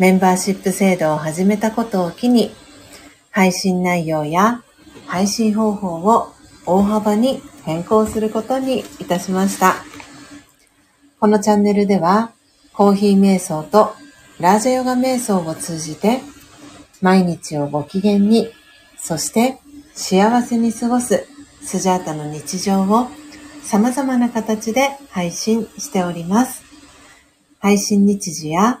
メンバーシップ制度を始めたことを機に、配信内容や配信方法を大幅に変更することにいたしました。このチャンネルでは、コーヒー瞑想とラージャヨガ瞑想を通じて、毎日をご機嫌に、そして幸せに過ごすスジャータの日常を様々な形で配信しております。配信日時や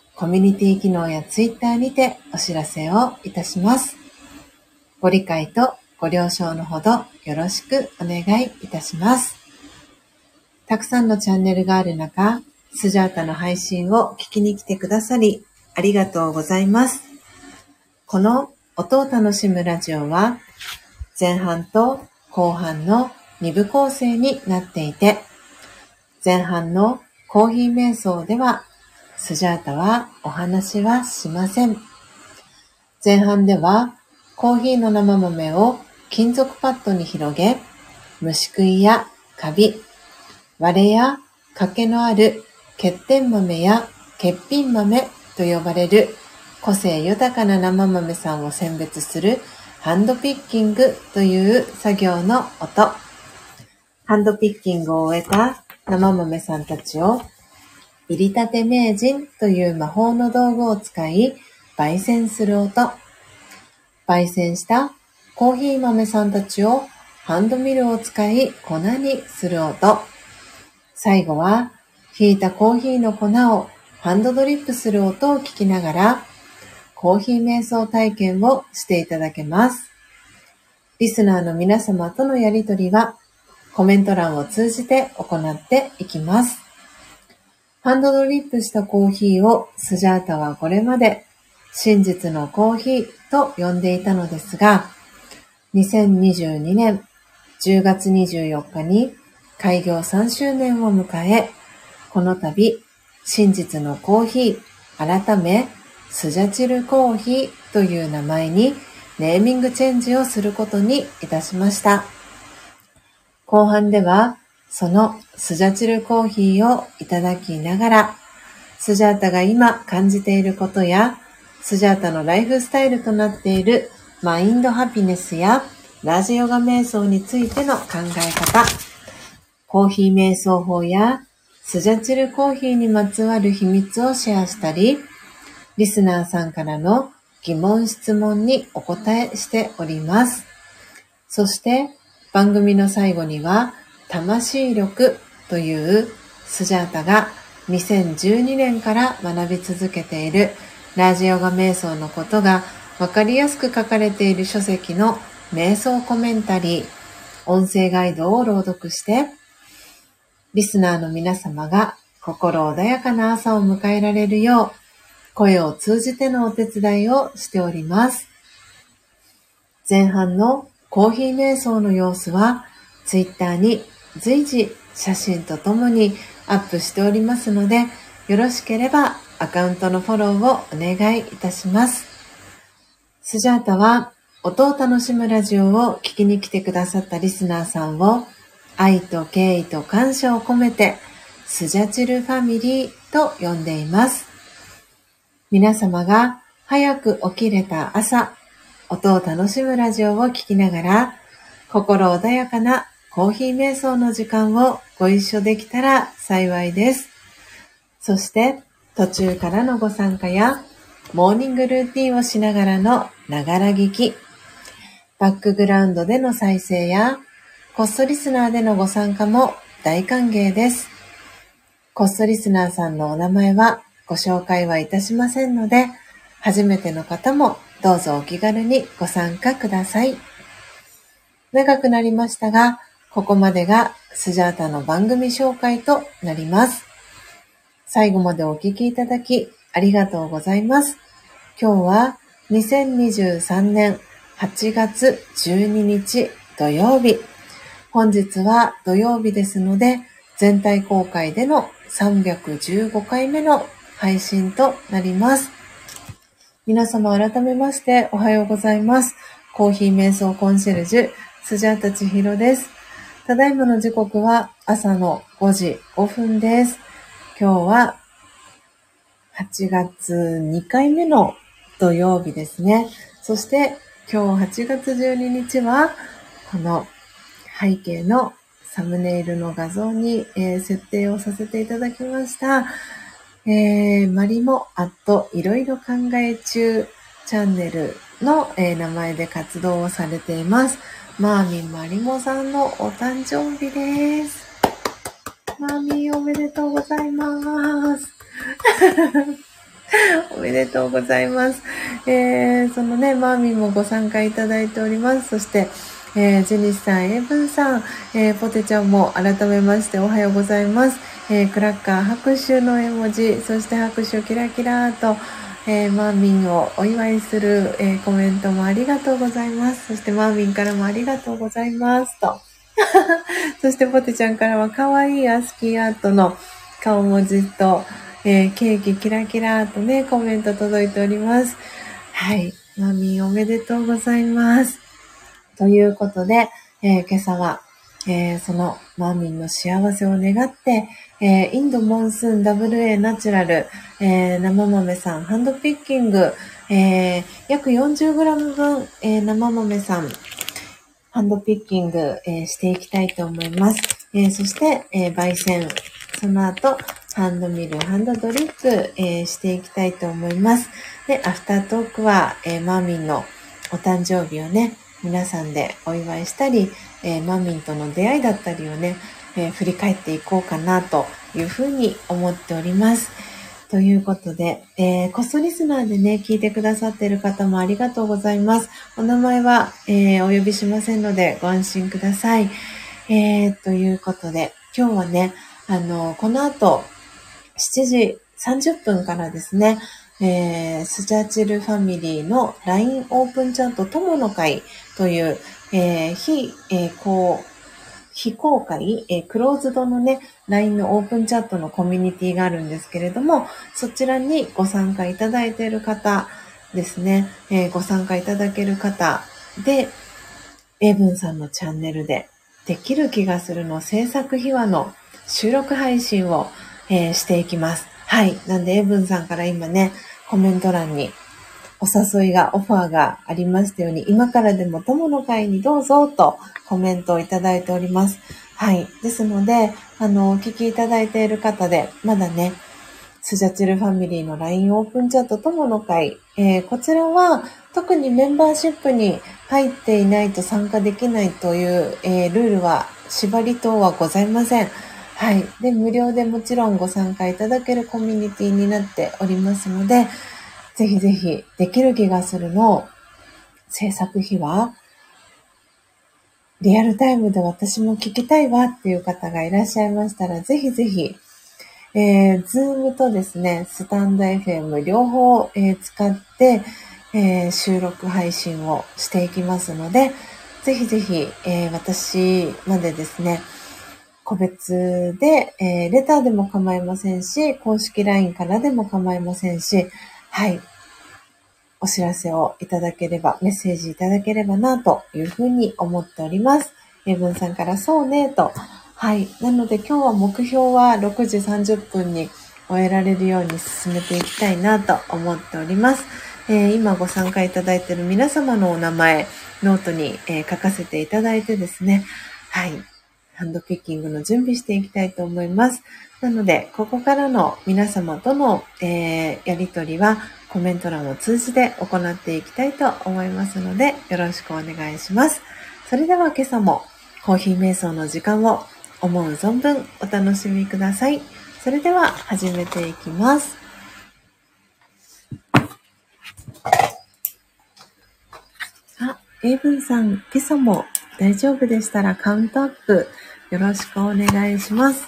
コミュニティ機能やツイッターにてお知らせをいたします。ご理解とご了承のほどよろしくお願いいたします。たくさんのチャンネルがある中、スジャータの配信を聞きに来てくださり、ありがとうございます。この音を楽しむラジオは、前半と後半の2部構成になっていて、前半のコーヒー瞑想では、スジャータはお話はしません。前半では、コーヒーの生豆を金属パッドに広げ、虫食いやカビ、割れや欠けのある欠点豆や欠品豆と呼ばれる個性豊かな生豆さんを選別するハンドピッキングという作業の音。ハンドピッキングを終えた生豆さんたちを入りたて名人という魔法の道具を使い焙煎する音。焙煎したコーヒー豆さんたちをハンドミルを使い粉にする音。最後はひいたコーヒーの粉をハンドドリップする音を聞きながらコーヒー瞑想体験をしていただけます。リスナーの皆様とのやりとりはコメント欄を通じて行っていきます。ハンドドリップしたコーヒーをスジャータはこれまで真実のコーヒーと呼んでいたのですが、2022年10月24日に開業3周年を迎え、この度真実のコーヒー改めスジャチルコーヒーという名前にネーミングチェンジをすることにいたしました。後半ではそのスジャチルコーヒーをいただきながら、スジャータが今感じていることや、スジャータのライフスタイルとなっているマインドハピネスやラジオガ瞑想についての考え方、コーヒー瞑想法やスジャチルコーヒーにまつわる秘密をシェアしたり、リスナーさんからの疑問質問にお答えしております。そして番組の最後には魂力というスジャータが2012年から学び続けているラジオガ瞑想のことがわかりやすく書かれている書籍の瞑想コメンタリー、音声ガイドを朗読して、リスナーの皆様が心穏やかな朝を迎えられるよう、声を通じてのお手伝いをしております。前半のコーヒー瞑想の様子は、ツイッターに随時写真とともにアップしておりますので、よろしければアカウントのフォローをお願いいたします。スジャータは音を楽しむラジオを聞きに来てくださったリスナーさんを愛と敬意と感謝を込めてスジャチルファミリーと呼んでいます。皆様が早く起きれた朝、音を楽しむラジオを聞きながら心穏やかなコーヒー瞑想の時間をご一緒できたら幸いです。そして途中からのご参加やモーニングルーティンをしながらのながら聞き、バックグラウンドでの再生や、コストリスナーでのご参加も大歓迎です。コストリスナーさんのお名前はご紹介はいたしませんので、初めての方もどうぞお気軽にご参加ください。長くなりましたが、ここまでがスジャータの番組紹介となります。最後までお聴きいただきありがとうございます。今日は2023年8月12日土曜日。本日は土曜日ですので、全体公開での315回目の配信となります。皆様改めましておはようございます。コーヒー瞑想コンシェルジュ、スジャータチヒロです。ただいまの時刻は朝の5時5分です。今日は8月2回目の土曜日ですね。そして今日8月12日はこの背景のサムネイルの画像に、えー、設定をさせていただきました。えー、マリモアットいろいろ考え中チャンネルの、えー、名前で活動をされています。マーミンマリモさんのお誕生日です。マーミンおめでとうございます。おめでとうございます。えー、そのね、マーミンもご参加いただいております。そして、えー、ジェニスさん、エイブンさん、えー、ポテちゃんも改めましておはようございます。えー、クラッカー拍手の絵文字、そして拍手キラキラと、えー、マーミンをお祝いする、えー、コメントもありがとうございます。そしてマーミンからもありがとうございますと。そしてポテちゃんからは可愛いアスキーアートの顔文字と、えー、ケーキキラキラとね、コメント届いております。はい。マーミンおめでとうございます。ということで、え、今朝は、えー、そのマーミンの幸せを願って、えー、インドモンスーン WA ナチュラル、えー、生豆さんハンドピッキング、えー、約 40g 分、えー、生豆さんハンドピッキング、えー、していきたいと思います。えー、そして、えー、焙煎、その後、ハンドミル、ハンドドリップ、えー、していきたいと思います。で、アフタートークは、えー、マーミンのお誕生日をね、皆さんでお祝いしたり、えー、マミンとの出会いだったりをね、えー、振り返っていこうかなというふうに思っております。ということで、えー、コストリスナーでね、聞いてくださっている方もありがとうございます。お名前は、えー、お呼びしませんのでご安心ください。えー、ということで、今日はね、あの、この後、7時30分からですね、えー、スチャチルファミリーの LINE オープンチャット友の会という、えー、非、えー、こう、非公開、えー、クローズドのね、LINE のオープンチャットのコミュニティがあるんですけれども、そちらにご参加いただいている方ですね、えー、ご参加いただける方で、エブンさんのチャンネルで、できる気がするの制作秘話の収録配信を、えー、していきます。はい。なんで、エブンさんから今ね、コメント欄にお誘いが、オファーがありましたように、今からでも友の会にどうぞとコメントをいただいております。はい。ですので、あの、お聞きいただいている方で、まだね、スジャチルファミリーの LINE オープンチャット友の会、えー、こちらは特にメンバーシップに入っていないと参加できないという、えー、ルールは、縛り等はございません。はい。で、無料でもちろんご参加いただけるコミュニティになっておりますので、ぜひぜひ、できる気がするの制作費は、リアルタイムで私も聞きたいわっていう方がいらっしゃいましたら、ぜひぜひ、えー、ズームとですね、スタンド FM 両方、えー、使って、えー、収録配信をしていきますので、ぜひぜひ、えー、私までですね、個別で、えー、レターでも構いませんし、公式 LINE からでも構いませんし、はい、お知らせをいただければ、メッセージいただければな、というふうに思っております。エブンさんからそうね、と。はい。なので今日は目標は6時30分に終えられるように進めていきたいなと思っております。えー、今ご参加いただいている皆様のお名前、ノートに、えー、書かせていただいてですね、はい。ハンドピッキングの準備していきたいと思います。なので、ここからの皆様との、えー、やりとりはコメント欄を通じて行っていきたいと思いますので、よろしくお願いします。それでは今朝もコーヒー瞑想の時間を思う存分お楽しみください。それでは始めていきます。あ、エイブンさん、今朝も大丈夫でしたらカウントアップよろしくお願いします。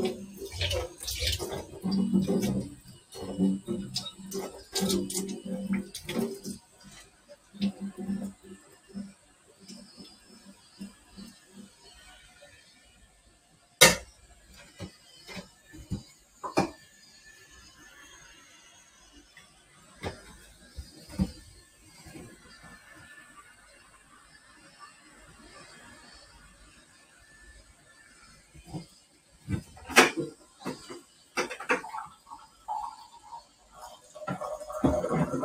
Thank you. お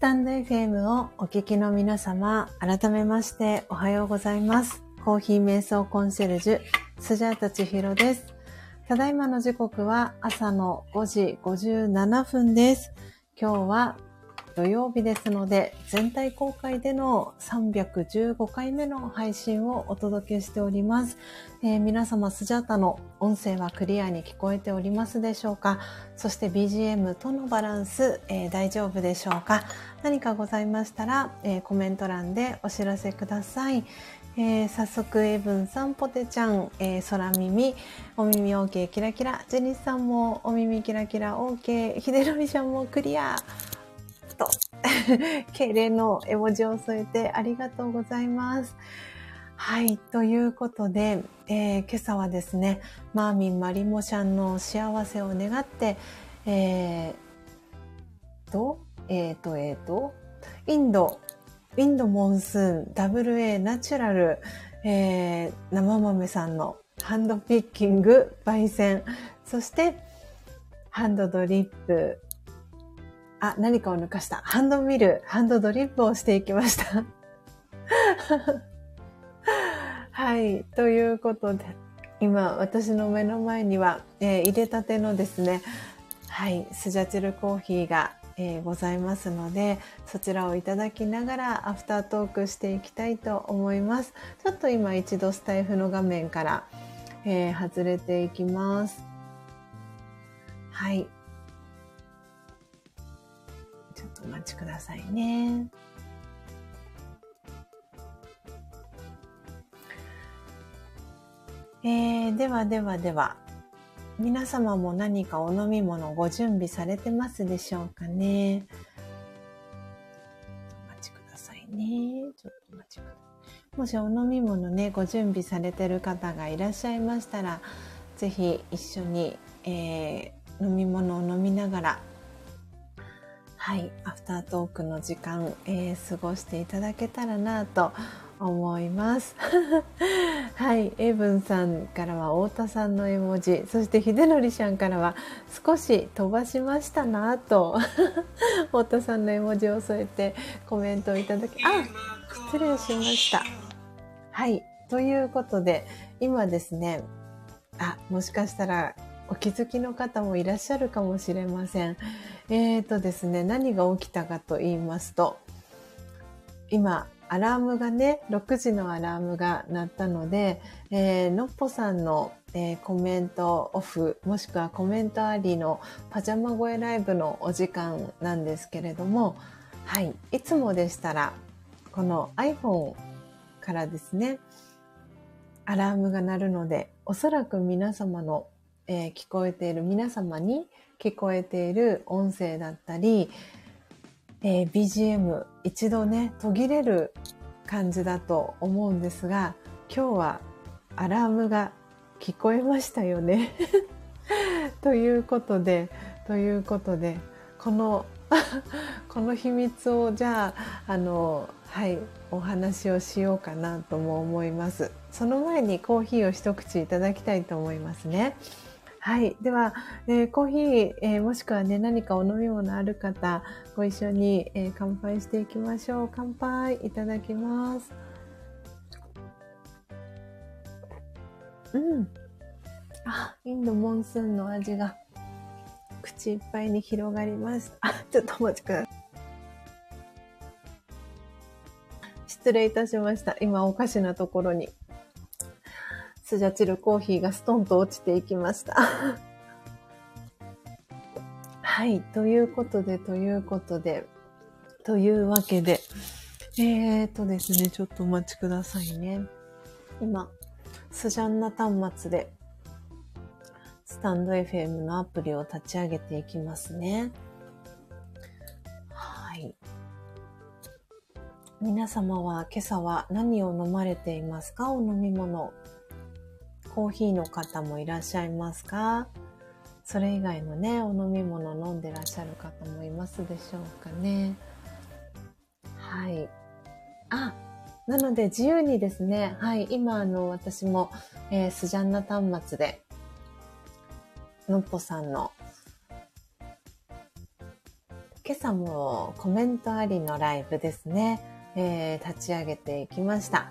タンド FM をお聞きの皆様、改めましておはようございます。コーヒー瞑想コンシェルジュ、スジャータチヒロです。ただいまの時刻は朝の5時57分です。今日は土曜日ですので、全体公開での315回目の配信をお届けしております。えー、皆様、スジャータの音声はクリアに聞こえておりますでしょうか？そして BGM とのバランス、えー、大丈夫でしょうか？何かございましたら、えー、コメント欄でお知らせください。えー、早速、エブンさん、ポテちゃん、えー、空耳、お耳 OK、キラキラ、ジェニスさんもお耳キラキラ OK、ヒデロリちゃんもクリア。と、敬礼の絵文字を添えてありがとうございます。はい。ということで、えー、今朝はですね、マーミン・マリモシャンの幸せを願って、えー、と、えーと、えーと、インド、インドモンスーン WA ナチュラル、えー、生豆さんのハンドピッキング、焙煎、そしてハンドドリップ、あ、何かを抜かした。ハンドミル、ハンドドリップをしていきました。はい。ということで、今、私の目の前には、えー、入れたてのですね、はい、スジャチルコーヒーが、えー、ございますので、そちらをいただきながらアフタートークしていきたいと思います。ちょっと今一度スタイフの画面から、えー、外れていきます。はい。お待ちくださいね。えー、ではではでは、皆様も何かお飲み物ご準備されてますでしょうかね？お待ちくださいね。ちょっとお待ちください。もしお飲み物ね、ご準備されてる方がいらっしゃいましたら、ぜひ一緒に、えー、飲み物を飲みながらはい、アフタートークの時間、えー、過ごしていただけたらなと思います。はい、エイブンさんからは太田さんの絵文字、そして秀則さんからは少し飛ばしましたなと、太田さんの絵文字を添えてコメントをいただき、あ、失礼しました。はい、ということで、今ですね、あ、もしかしたらお気づきの方もいらっしゃるかもしれません。えーとですね、何が起きたかと言いますと、今、アラームがね、6時のアラームが鳴ったので、えー、のっぽさんの、えー、コメントオフ、もしくはコメントありのパジャマ声ライブのお時間なんですけれども、はい、いつもでしたら、この iPhone からですね、アラームが鳴るので、おそらく皆様のえー、聞こえている皆様に聞こえている音声だったり、えー、BGM 一度ね途切れる感じだと思うんですが今日はアラームが聞こえましたよね ということでということでこの この秘密をじゃああのはいお話をしようかなとも思いますその前にコーヒーを一口いただきたいと思いますね。はい。では、えー、コーヒー、えー、もしくはね、何かお飲み物ある方、ご一緒に、えー、乾杯していきましょう。乾杯いただきます。うん。あ、インドモンスーンの味が口いっぱいに広がります。あ、ちょっとお待ちください。失礼いたしました。今おかしなところにスジャチルコーヒーがストンと落ちていきました。はい。ということで、ということで、というわけで、えーとですね、ちょっとお待ちくださいね。今、スジャンナ端末で、スタンド FM のアプリを立ち上げていきますね。はい。皆様は今朝は何を飲まれていますか？お飲み物。コーヒーの方もいらっしゃいますか？それ以外のね、お飲み物飲んでらっしゃる方もいますでしょうかね。はい。あ、なので自由にですね、はい、今あの私も、えー、スジャンナ端末で、のっぽさんの今朝もコメントありのライブですね、えー、立ち上げていきました。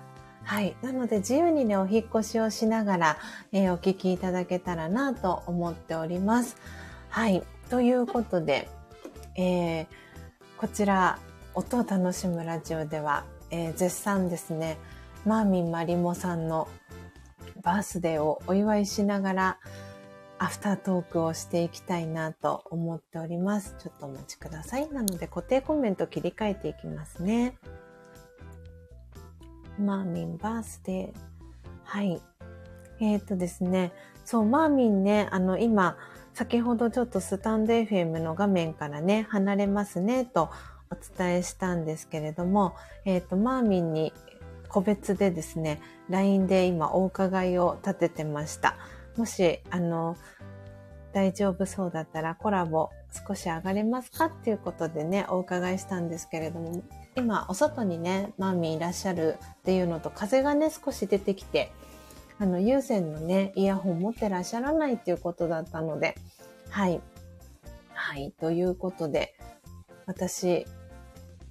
はい。なので自由にね、お引越しをしながら、えー、お聞きいただけたらなと思っております。はい。ということで、えー、こちら、音を楽しむラジオでは、えー、絶賛ですね、マーミンマリモさんのバースデーをお祝いしながら、アフタートークをしていきたいなと思っております。ちょっとお待ちください。なので固定コメント切り替えていきますね。マーミンバースデー。はい。えっ、ー、とですね。そう、マーミンね、あの、今、先ほどちょっとスタンド FM の画面からね、離れますね、とお伝えしたんですけれども、えっ、ー、と、マーミンに個別でですね、LINE で今お伺いを立ててました。もし、あの、大丈夫そうだったらコラボ少し上がれますか？っていうことでね、お伺いしたんですけれども、今、お外にね、マーミーいらっしゃるっていうのと、風がね、少し出てきて、あの、有線のね、イヤホン持ってらっしゃらないっていうことだったので、はい。はい。ということで、私、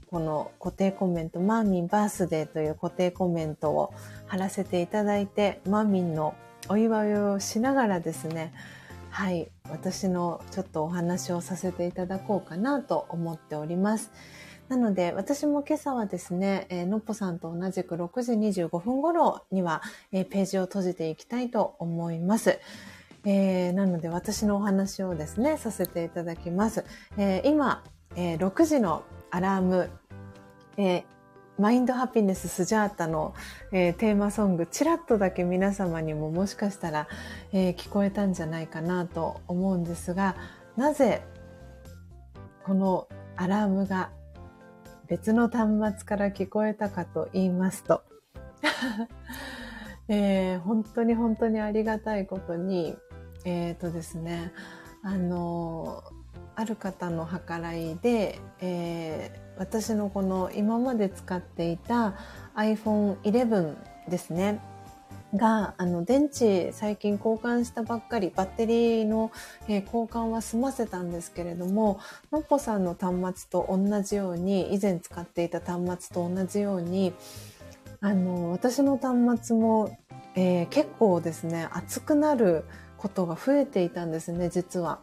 この固定コメント、マーミンバースデーという固定コメントを貼らせていただいて、マーミンのお祝いをしながらですね、はい、私のちょっとお話をさせていただこうかなと思っております。なので、私も今朝はですね、えー、のっぽさんと同じく6時25分頃には、えー、ページを閉じていきたいと思います。えー、なので、私のお話をですね、させていただきます。え、今、え、6時のアラーム、え、マインドハピネススジャータの、えー、テーマソング、ちらっとだけ皆様にももしかしたら、えー、聞こえたんじゃないかなと思うんですが、なぜこのアラームが別の端末から聞こえたかと言いますと、えー、本当に本当にありがたいことに、えっ、ー、とですね、あのある方の計らいで、えー、私のこの今まで使っていた iPhone 11ですね。が、あの、電池最近交換したばっかり、バッテリーの、えー、交換は済ませたんですけれども、のっぽさんの端末と同じように、以前使っていた端末と同じように、あの、私の端末も、えー、結構ですね、熱くなることが増えていたんですね、実は。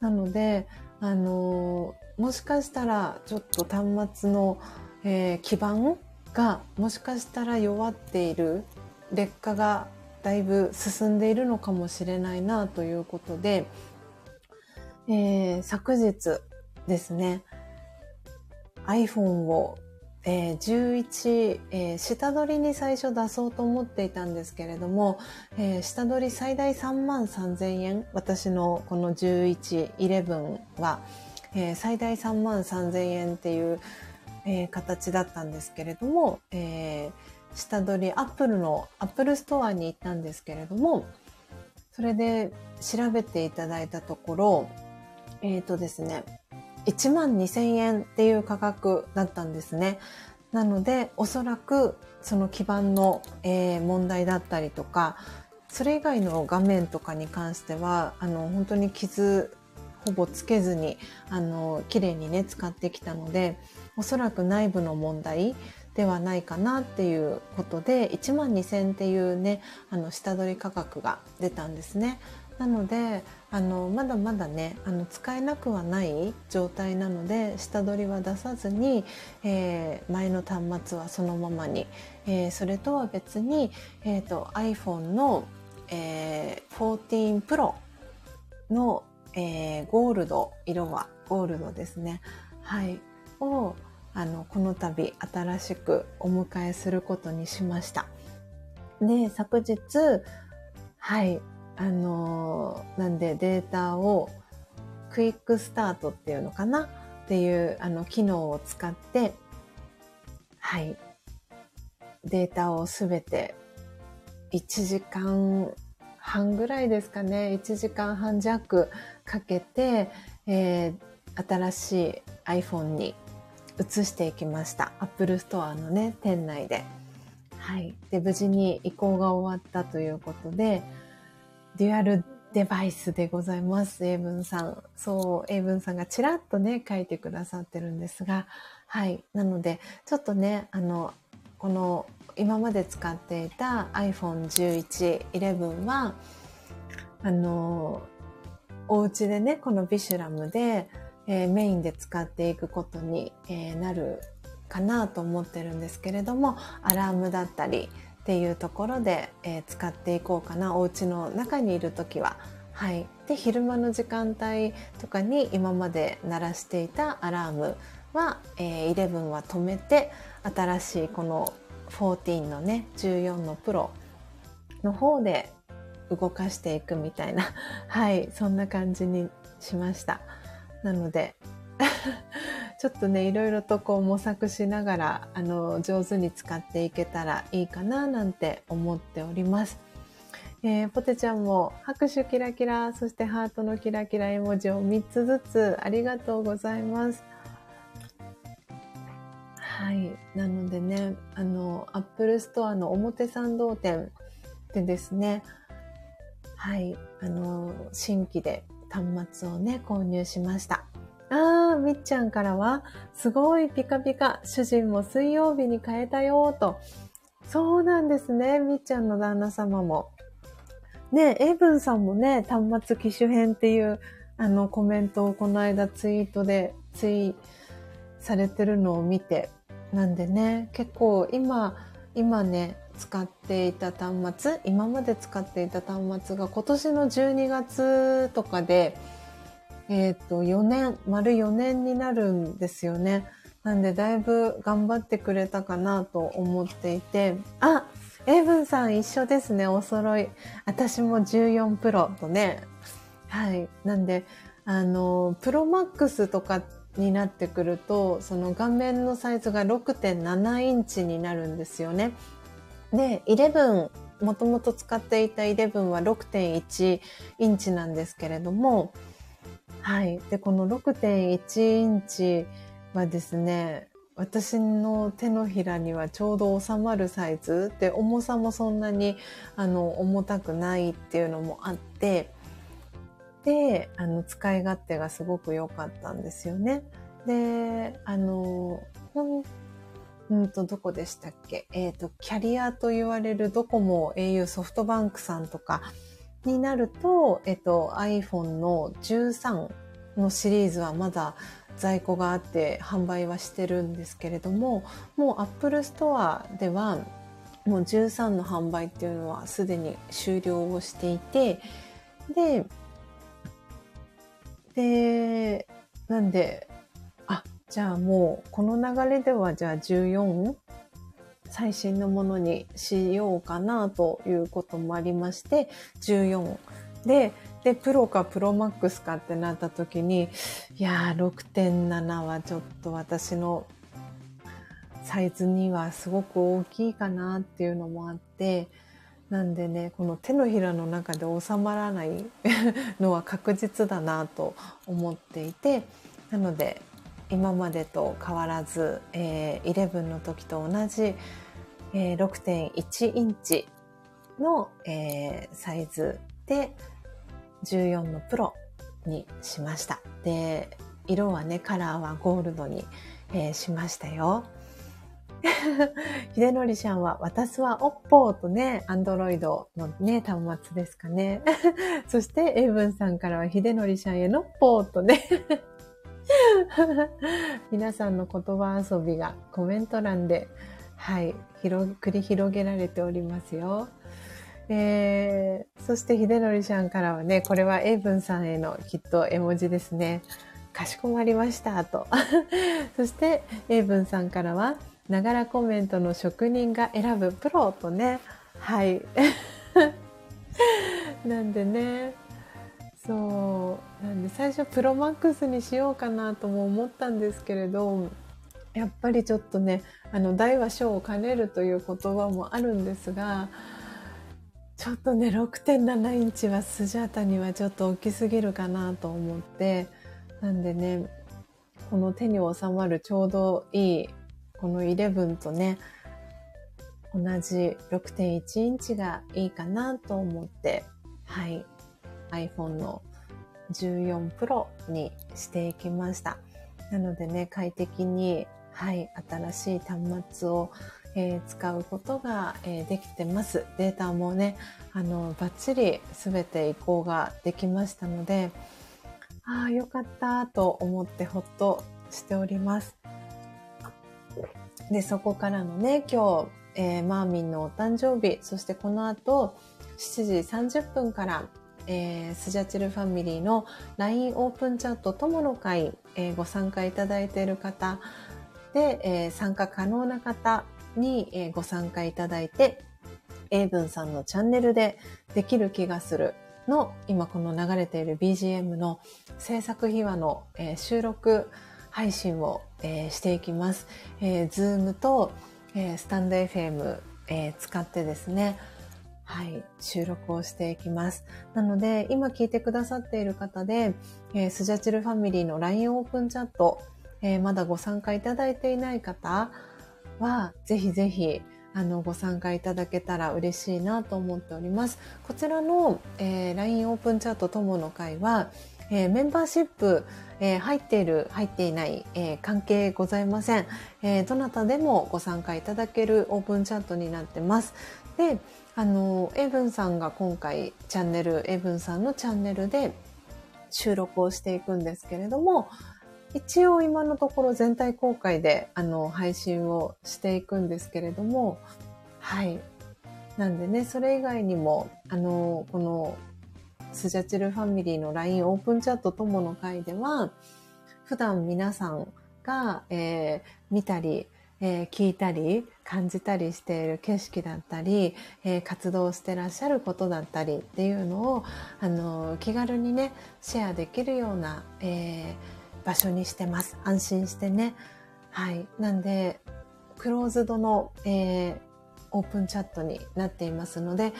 なので、あのもしかしたらちょっと端末の、えー、基盤がもしかしたら弱っている劣化がだいぶ進んでいるのかもしれないなということで、えー、昨日ですね iPhone をえー、11、えー、下取りに最初出そうと思っていたんですけれども、えー、下取り最大3万3000円、私のこの11、11は、えー、最大3万3000円っていう、えー、形だったんですけれども、えー、下取り、アップルの、アップルストアに行ったんですけれども、それで調べていただいたところ、えっ、ー、とですね、1万2000円っていう価格だったんですね。なので、おそらくその基盤の、えー、問題だったりとか、それ以外の画面とかに関しては、あの、本当に傷ほぼつけずに、あの、綺麗にね、使ってきたので、おそらく内部の問題ではないかなっていうことで、1万2000っていうね、あの、下取り価格が出たんですね。なのであのまだまだねあの使えなくはない状態なので下取りは出さずに、えー、前の端末はそのままに、えー、それとは別に、えーと、iPhone の、えー、14 Pro の、えー、ゴールド色はゴールドですね。はい。をあのこの度新しくお迎えすることにしました。で昨日はい。あのー、なんでデータをクイックスタートっていうのかな？っていうあの機能を使って、はい、データをすべて1時間半ぐらいですかね、1時間半弱かけて、えー、新しい iPhone に移していきました。Apple Store のね、店内で。はい。で、無事に移行が終わったということで、デュアルデバイスでございます。英文さん。そう、英文さんがちらっとね、書いてくださってるんですが、はい。なので、ちょっとね、あの、この今まで使っていた iPhone11、11は、あの、お家でね、このビシュラムで、えー、メインで使っていくことに、えー、なるかなと思ってるんですけれども、アラームだったりっていうところで、えー、使っていこうかな。お家の中にいる時は。はい。で、昼間の時間帯とかに今まで鳴らしていたアラームは、えー、11は止めて、新しいこの14のね、14のプロの方で動かしていくみたいな、はい、そんな感じにしました。なので、ちょっとね、いろいろとこう模索しながら、あの、上手に使っていけたらいいかななんて思っております。えー、ポテちゃんも拍手キラキラ、そしてハートのキラキラ絵文字を3つずつありがとうございます。はい。なのでね、あの、アップルストアの表参道店でですね、はい、あの、新規で端末をね、購入しました。あー、みっちゃんからは、すごいピカピカ、主人も水曜日に変えたよと。そうなんですね、みっちゃんの旦那様も。ね、エイブンさんもね、端末機種編っていう、あの、コメントをこの間ツイートでツイされてるのを見て、なんでね、結構今、今ね、使っていた端末、今まで使っていた端末が今年の12月とかで、えっ、ー、と、4年、丸4年になるんですよね。なんで、だいぶ頑張ってくれたかなと思っていて、あエイブンさん一緒ですね、お揃い。私も14プロとね。はい。なんで、あの、プロマックスとかになってくると、その画面のサイズが6.7インチになるんですよね。で、11、もともと使っていた11は6.1インチなんですけれども、はい。で、この6.1インチはですね、私の手のひらにはちょうど収まるサイズで重さもそんなにあの重たくないっていうのもあってであの使い勝手がすごく良かったんですよね。であのうんと、どこでしたっけ？えっ、ー、と、キャリアと言われるドコモ、au、ソフトバンクさんとかになると、えっ、ー、と、iPhone の13のシリーズはまだ在庫があって販売はしてるんですけれども、もう Apple Store ではもう13の販売っていうのはすでに終了をしていて、で、で、なんで、じゃあもうこの流れではじゃあ14最新のものにしようかなということもありまして14ででプロかプロマックスかってなった時にいやー6.7はちょっと私のサイズにはすごく大きいかなっていうのもあってなんでねこの手のひらの中で収まらないのは確実だなと思っていてなので今までと変わらず、えー、11の時と同じ、えー、6.1インチの、えー、サイズで14のプロにしました。で、色はね、カラーはゴールドに、えー、しましたよ。秀則ちゃんは、私は Oppo とね、Android のね、端末ですかね。そして、エイブンさんからは、秀則ちゃんへのポーとね 皆さんの言葉遊びがコメント欄で、はい、広、繰り広げられておりますよ。えー、そして秀則ちゃんからはね、これはエイブンさんへのきっと絵文字ですね。かしこまりましたと。そしてエイブンさんからは、ながらコメントの職人が選ぶプロとね、はい。なんでね、そうなんで最初プロマックスにしようかなとも思ったんですけれどやっぱりちょっとねあの大は小を兼ねるという言葉もあるんですがちょっとね6.7インチはスジャータにはちょっと大きすぎるかなと思ってなんでねこの手に収まるちょうどいいこの11とね同じ6.1インチがいいかなと思ってはい。iPhone の14 Pro にしていきました。なのでね、快適に、はい、新しい端末を、えー、使うことが、えー、できてます。データもね、あの、バッチリ全て移行ができましたので、ああ、よかったと思ってほっとしております。で、そこからのね、今日、えー、マーミンのお誕生日、そしてこの後、7時30分から、えー、スジャチルファミリーの LINE オープンチャット友の会、えー、ご参加いただいている方で、えー、参加可能な方に、えー、ご参加いただいて、英文さんのチャンネルでできる気がするの、今この流れている BGM の制作秘話の、えー、収録配信を、えー、していきます。えー、Zoom と、えー、スタンド FM、えー、使ってですね、はい、収録をしていきます。なので、今聞いてくださっている方で、えー、スジャチルファミリーの LINE オープンチャット、えー、まだご参加いただいていない方は、ぜひぜひ、あの、ご参加いただけたら嬉しいなと思っております。こちらの、えー、LINE オープンチャット友の会は、えー、メンバーシップ、えー、入っている、入っていない、えー、関係ございません、えどなたでもご参加いただけるオープンチャットになってます。で、あの、エブンさんが今回チャンネル、エブンさんのチャンネルで収録をしていくんですけれども、一応今のところ全体公開であの配信をしていくんですけれども、はい。なんでね、それ以外にも、あの、このスジャチルファミリーの LINE オープンチャット友の会では、普段皆さんが、えー、見たり、えー、聞いたり感じたりしている景色だったり、えー、活動してらっしゃることだったりっていうのを、あの気軽にねシェアできるような、え、場所にしてます。安心してね。はい。なんで、クローズドの、え、オープンチャットになっていますので、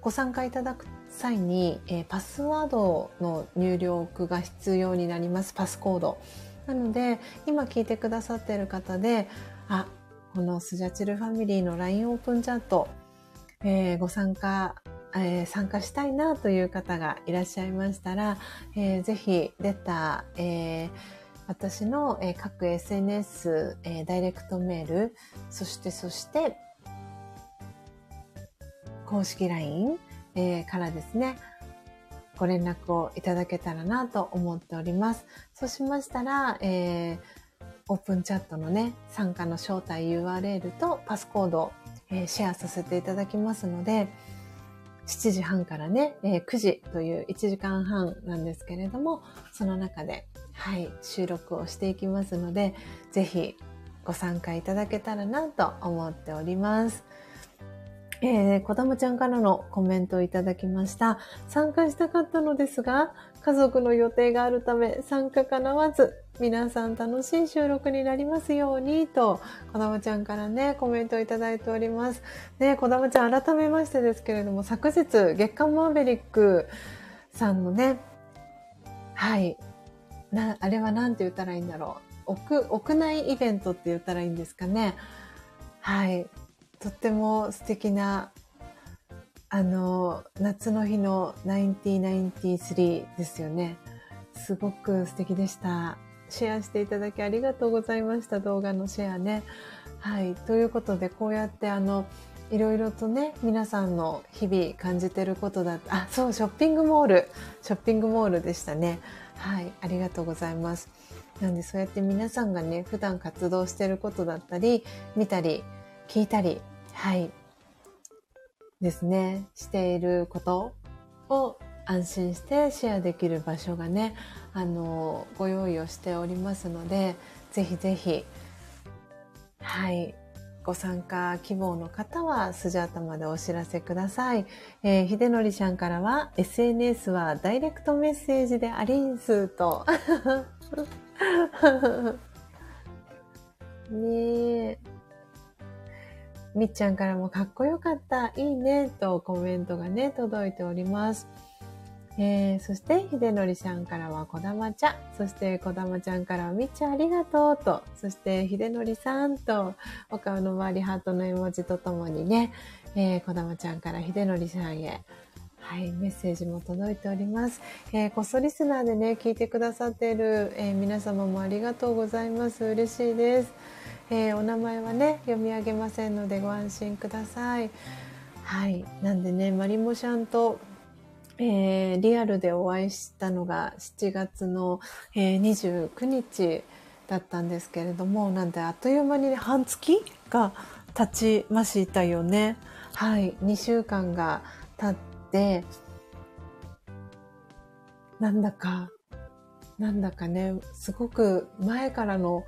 ご参加いただく際に、え、パスワードの入力が必要になります。パスコード。なので、今聞いてくださっている方で、あ、このスジャチルファミリーの LINE オープンチャット、えー、ご参加、えー、参加したいなという方がいらっしゃいましたら、えー、ぜひ出た、えー、私の、えー、各 SNS、えー、ダイレクトメール、そしてそして、公式 LINE、え、からですね、ご連絡をいただけたらなと思っております。そうしましたら、えー、オープンチャットのね、参加の招待 URL とパスコードを、えー、シェアさせていただきますので、7時半からね、えー、9時という1時間半なんですけれども、その中で、はい、収録をしていきますので、ぜひご参加いただけたらなと思っております。えー、こだまちゃんからのコメントをいただきました。参加したかったのですが、家族の予定があるため参加かなわず、皆さん楽しい収録になりますように、と、こだまちゃんからね、コメントをいただいております。ね、こだまちゃん改めましてですけれども、昨日、月刊マーベリックさんのね、はい、な、あれは何て言ったらいいんだろう。屋、屋内イベントって言ったらいいんですかね。はい。とっても素敵な、あの、夏の日の1993ですよね。すごく素敵でした。シェアしていただきありがとうございました。動画のシェアね。はい。ということで、こうやってあの、いろいろとね、皆さんの日々感じてることだった。あ、そう、ショッピングモール。ショッピングモールでしたね。はい。ありがとうございます。なんで、そうやって皆さんがね、普段活動してることだったり、見たり、聞いたり、はい。ですね。していることを安心してシェアできる場所がね、あの、ご用意をしておりますので、ぜひぜひ、はい。ご参加希望の方は、スジャータまでお知らせください。えー、秀則ちゃんからは、SNS はダイレクトメッセージでありんすと。ねえ。みっちゃんからもかっこよかった、いいね、とコメントがね、届いております。えー、そして、ひでのりさんからはこだまちゃん、そしてこだまちゃんからはみっちゃんありがとうと、そしてひでのりさんと、お顔の周りハートの絵文字とともにね、えー、こだまちゃんからひでのりさんへ、はい、メッセージも届いております。えー、こっそリスナーでね、聞いてくださっている、えー皆様もありがとうございます。嬉しいです。えーお名前はね、読み上げませんのでご安心ください。はい、なんでね、マリモシャンと、えーリアルでお会いしたのが7月の、えー29日だったんですけれども、なんであっという間に、半月が経ちましたよね。はい、2週間が経って、なんだか、なんだかね、すごく前からの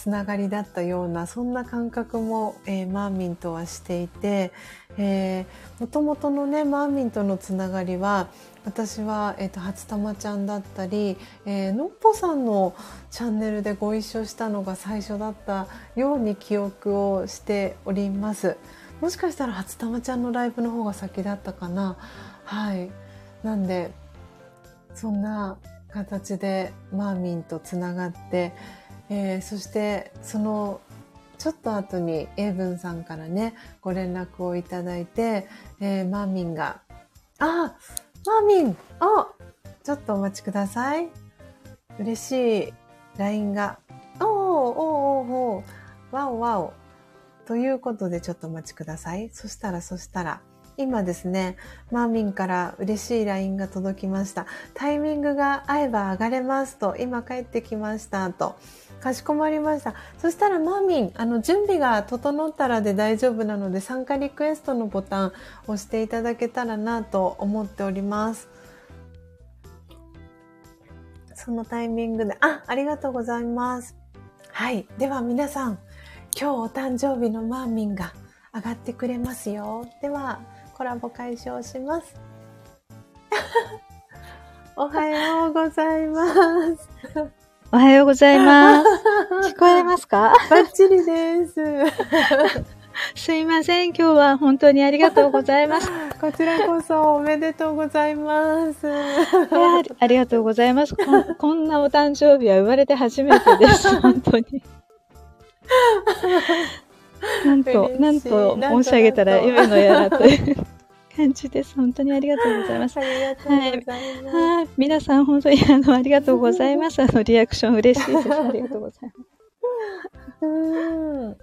つながりだったような、そんな感覚も、えーマーミンとはしていて、えー、もともとのね、マーミンとのつながりは、私は、えっ、と、初玉ちゃんだったり、えーのっぽさんのチャンネルでご一緒したのが最初だったように記憶をしております。もしかしたら初玉ちゃんのライブの方が先だったかな。はい。なんで、そんな形でマーミンとつながって、えーそしてそのちょっと後にエイブンさんからねご連絡をいただいて、えーマーミンが「あマーミンあちょっとお待ちください嬉しい LINE がおーおーおーおーわおわおということでちょっとお待ちくださいそしたらそしたら今ですねマーミンから嬉しい LINE が届きました。タイミングが合えば上がれますと、今帰ってきましたと。かしこまりました。そしたらマーミン、あの、準備が整ったらで大丈夫なので、参加リクエストのボタンを押していただけたらなと思っております。そのタイミングで、あ、ありがとうございます。はい。では皆さん、今日お誕生日のマーミンが上がってくれますよ。では、コラボ解消します。おはようございます。おはようございます。聞こえますか？バッチリです。すいません。今日は本当にありがとうございます。い こちらこそおめでとうございます。やありがとうございますこん。こんなお誕生日は生まれて初めてです。本当に。なんと、なんと申し上げたらなんと夢のやらという感じです。本当にありがとうございます。ありがとうございます。はい、皆さん本当にあのありがとうございます。あの リアクション嬉しいです。ありがとうございます。うん。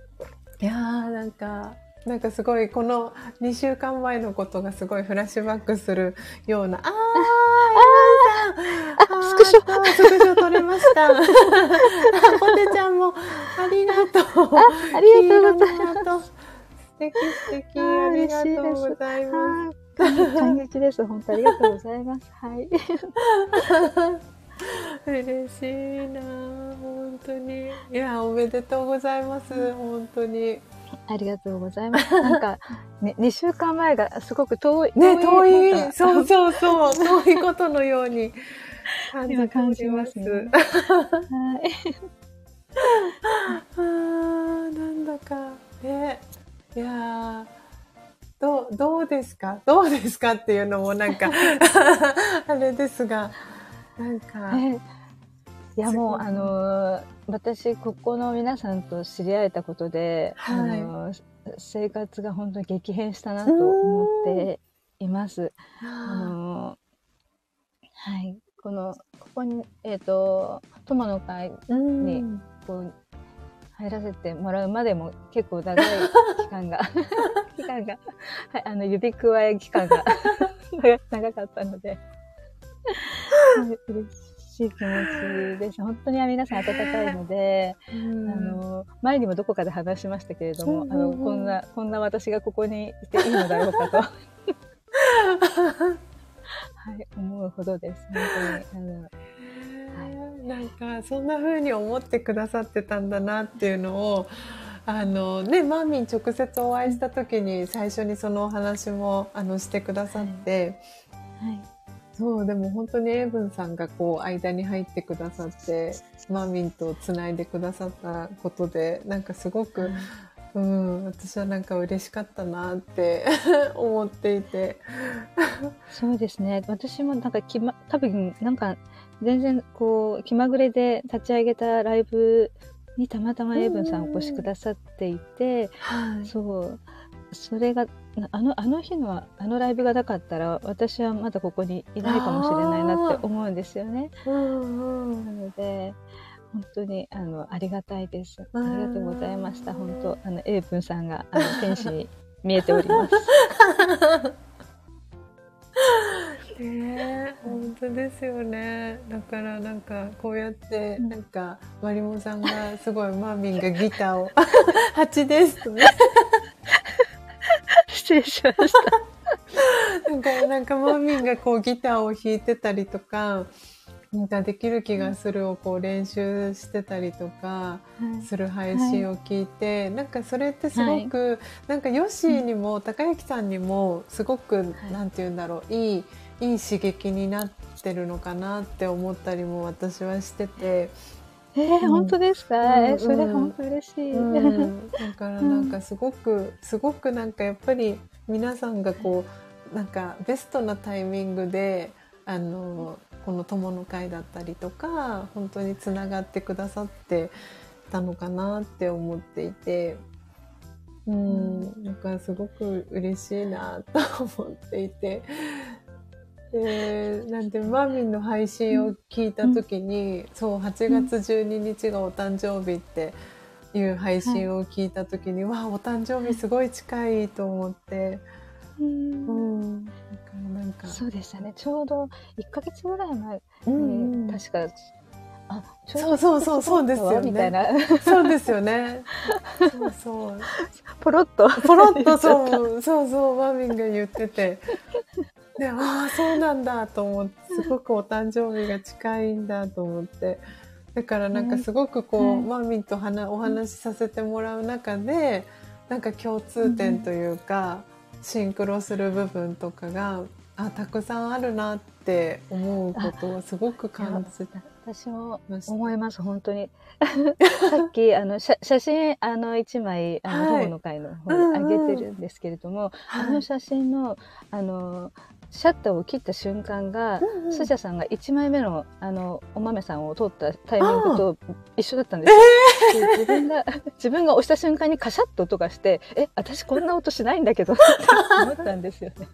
いやーなんか、なんかすごいこの2週間前のことがすごいフラッシュバックするような、あー、エマさんスクショあースクショ撮れました。ポテちゃんもありがとう。ありがとうござい黄色のハート素敵素敵。ありがとうございます。感激です。本当ありがとうございます。はい。嬉しいなあ本当にいやおめでとうございます本当にありがとうございます。なんか、ね、2週間前がすごく遠い。ね遠いそうそうそう遠いことのように感じ感じりまます。はい。あーなんだかねいやーどうどうですか？どうですかっていうのもなんか あれですがなんか、ね。いやもうあのー私ここの皆さんと知り合えたことで、はい。あのー生活が本当に激変したなと思っています。ああのーはい。このここにえっ、と友の会にこう入らせてもらうまでも結構長い期間が 期間が、はい、あの指くわえ期間が長 長かったので、はい嬉しい気持ちです。本当に皆さん温かいので、うんあの前にもどこかで話しましたけれども、うんあのこんなこんな私がここにいていいのだろうかと。はい、思うほどです。本当に。あのなんかそんな風に思ってくださってたんだなっていうのをあのねマーミン直接お会いした時に最初にそのお話もあのしてくださって、はいそうでも本当にエイブンさんがこう間に入ってくださってマーミンとつないでくださったことでなんかすごく、うん、私はなんか嬉しかったなって 思っていて。そうですね。私もなんか気ま、多分なんか全然こう気まぐれで立ち上げたライブにたまたまエイブンさんお越しくださっていて、はいそう。それが、あの、あの日の、あのライブがなかったら、私はまだここにいないかもしれないなって思うんですよね。うんうんなので、本当に、あの、ありがたいです。ありがとうございました。本当、あの、エイプンさんが、あの、天使に見えております。本当ですよね。だからなんかこうやってなんかマリモさんがすごいマーミンがギターを「8です」とね。失礼しました。なんかなんかマーミンがこうギターを弾いてたりとかなんかできる気がするをこう練習してたりとかする配信を聞いて、なんかそれってすごく、なんかヨッシーにも高之さんにもすごく、なんて言うんだろういいいい刺激になってるのかなって思ったりも私はしてて、えー、うん。本当ですか、うんえそれ本当嬉しい。うん、だからなんかすごくすごくなんかやっぱり皆さんがこうなんかベストなタイミングであのこの友の会だったりとか本当につながってくださってたのかなって思っていて。うん、なん。かすごく嬉しいなと思っていて。で、なんで、マーミンの配信を聞いたときに、そう、8月12日がお誕生日っていう配信を聞いたときに、わあ、お誕生日すごい近いと思って、ううんん、だからなんか、そうでしたね。ちょうど1ヶ月ぐらい前うんに、うん確か、あ、ちそうそうそうそうですよねみたいな。そうですよね。そうそう。ポロッと。ポロッとそう、そうそう、マーミンが言ってて。で、ああ、そうなんだと思って、すごくお誕生日が近いんだと思って。だからなんかすごくこう、うんマーミンと話お話しさせてもらう中で、なんか共通点というか、シンクロする部分とかが、あ、たくさんあるなって思うことをすごく感じて私も。思います、本当に。さっき、あの、写写真、あの、一枚、あの、はい友の会の方に上げてるんですけれども、あの写真の、あの、シャッターを切った瞬間が、うんうんスジャさんが1枚目の、あの、お豆さんを取ったタイミングと一緒だったんですよ。で自分が、自分が押した瞬間にカシャッと音がして、え、私こんな音しないんだけど って思ったんですよね。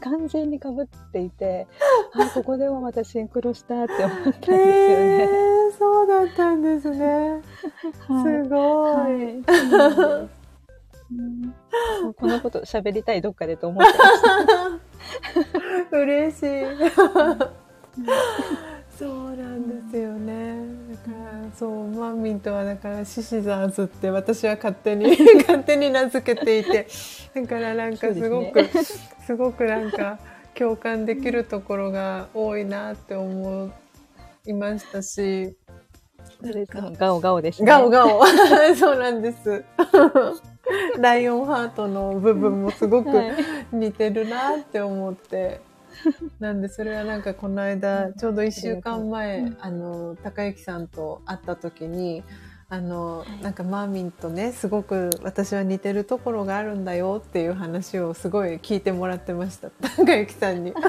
完全に被っていて、あ、ここでもまたシンクロしたって思ったんですよえね。ー、そうだったんですね。はいすごい。はいそうなんこのこと喋りたいどっかでと思ってました。嬉しい。そうなんですよね。だから、そう、マーミンとはだから、シシザーズって私は勝手に、勝手に名付けていて、だからなんかすごく、すごくなんか共感できるところが多いなって思いましたし、ガオガオですね。ガオガオ。そうなんです。ライオンハートの部分もすごくはい似てるなって思って。なんでそれはなんかこの間、ちょうど1週間前、うんあの、高之さんと会った時に、あの、はいなんかマーミンとね、すごく私は似てるところがあるんだよっていう話をすごい聞いてもらってました。高之さんに。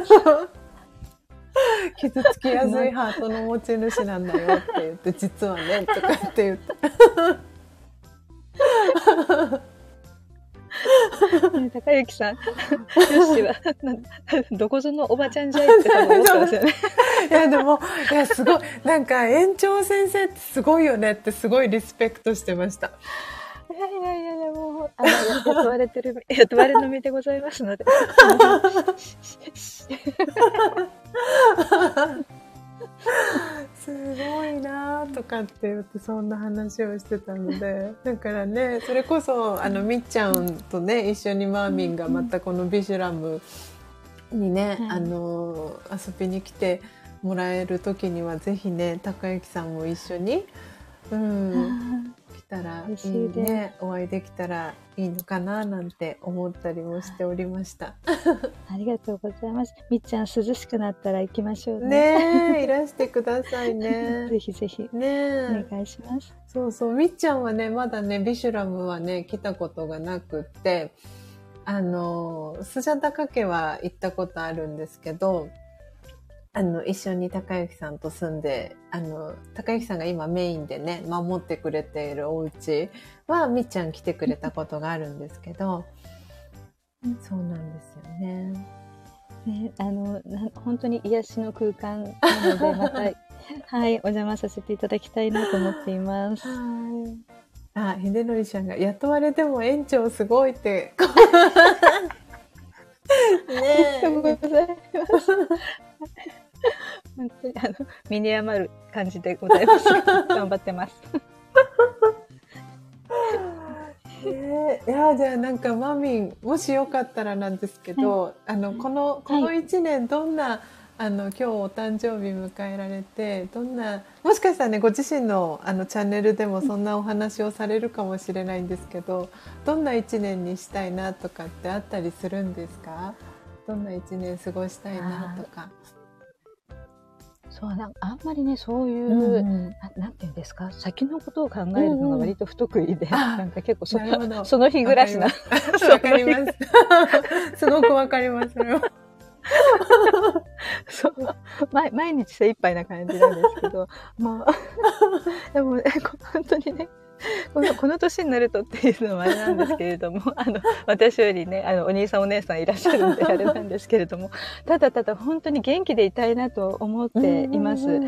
傷つきやすいハートの持ち主なんだよって言って、実はね、とかって言って。ね 高之さん、よしは、な どこぞのおばちゃんじゃいって多分思ってますよね。いや、でも、いや、すごい、なんか、園長先生ってすごいよねってすごいリスペクトしてました。いやいやいやいや、もう、あの、雇われてる、雇われの身でございますので。すごいなとかって言ってそんな話をしてたので だからねそれこそあのみっちゃんとね一緒にマーミンがまたこのビシュラムにね、はいあの遊びに来てもらえる時にはぜひね高之さんも一緒に、うん、来 たらいいねお会いできたらいいのかななんて思ったりもしておりました。ありがとうございます。みっちゃん涼しくなったら行きましょうね。ねえいらしてくださいね。ぜひぜひ、ねえお願いします。そうそう、みっちゃんはね、まだね、ビシュラムはね、来たことがなくって、あの、スジャタカ家は行ったことあるんですけど、あの、一緒に高之さんと住んで、あの、高之さんが今メインでね、守ってくれているお家は、みっちゃん来てくれたことがあるんですけど、そうなんですよね。ね、あの、な本当に癒しの空間なので、また、はい、お邪魔させていただきたいなと思っています。はい。あ、秀則ちゃんが雇われても園長すごいって。ねありがとうございます。本当にあの身に余る感じでございます。頑張ってます。え。いや、じゃあなんかマミン、もしよかったらなんですけど、あの、この、この一年どんな、あの、今日お誕生日迎えられて、どんな、もしかしたらね、ご自身のあのチャンネルでもそんなお話をされるかもしれないんですけど、どんな一年にしたいなとかってあったりするんですか？どんな一年過ごしたいなとか。そうなんあんまりねそういう、んななんていうんですか？先のことを考えるのが割と不得意で、あなんか結構そその日暮らしなわかります。す。ごくわかります。そ う。毎毎日精一杯な感じなんですけど。まあ。でもねこ本当にね このこの年になるとっていうのもあれなんですけれども あの私よりねあのお兄さんお姉さんいらっしゃるんであれなんですけれども ただただ本当に元気でいたいなと思っています。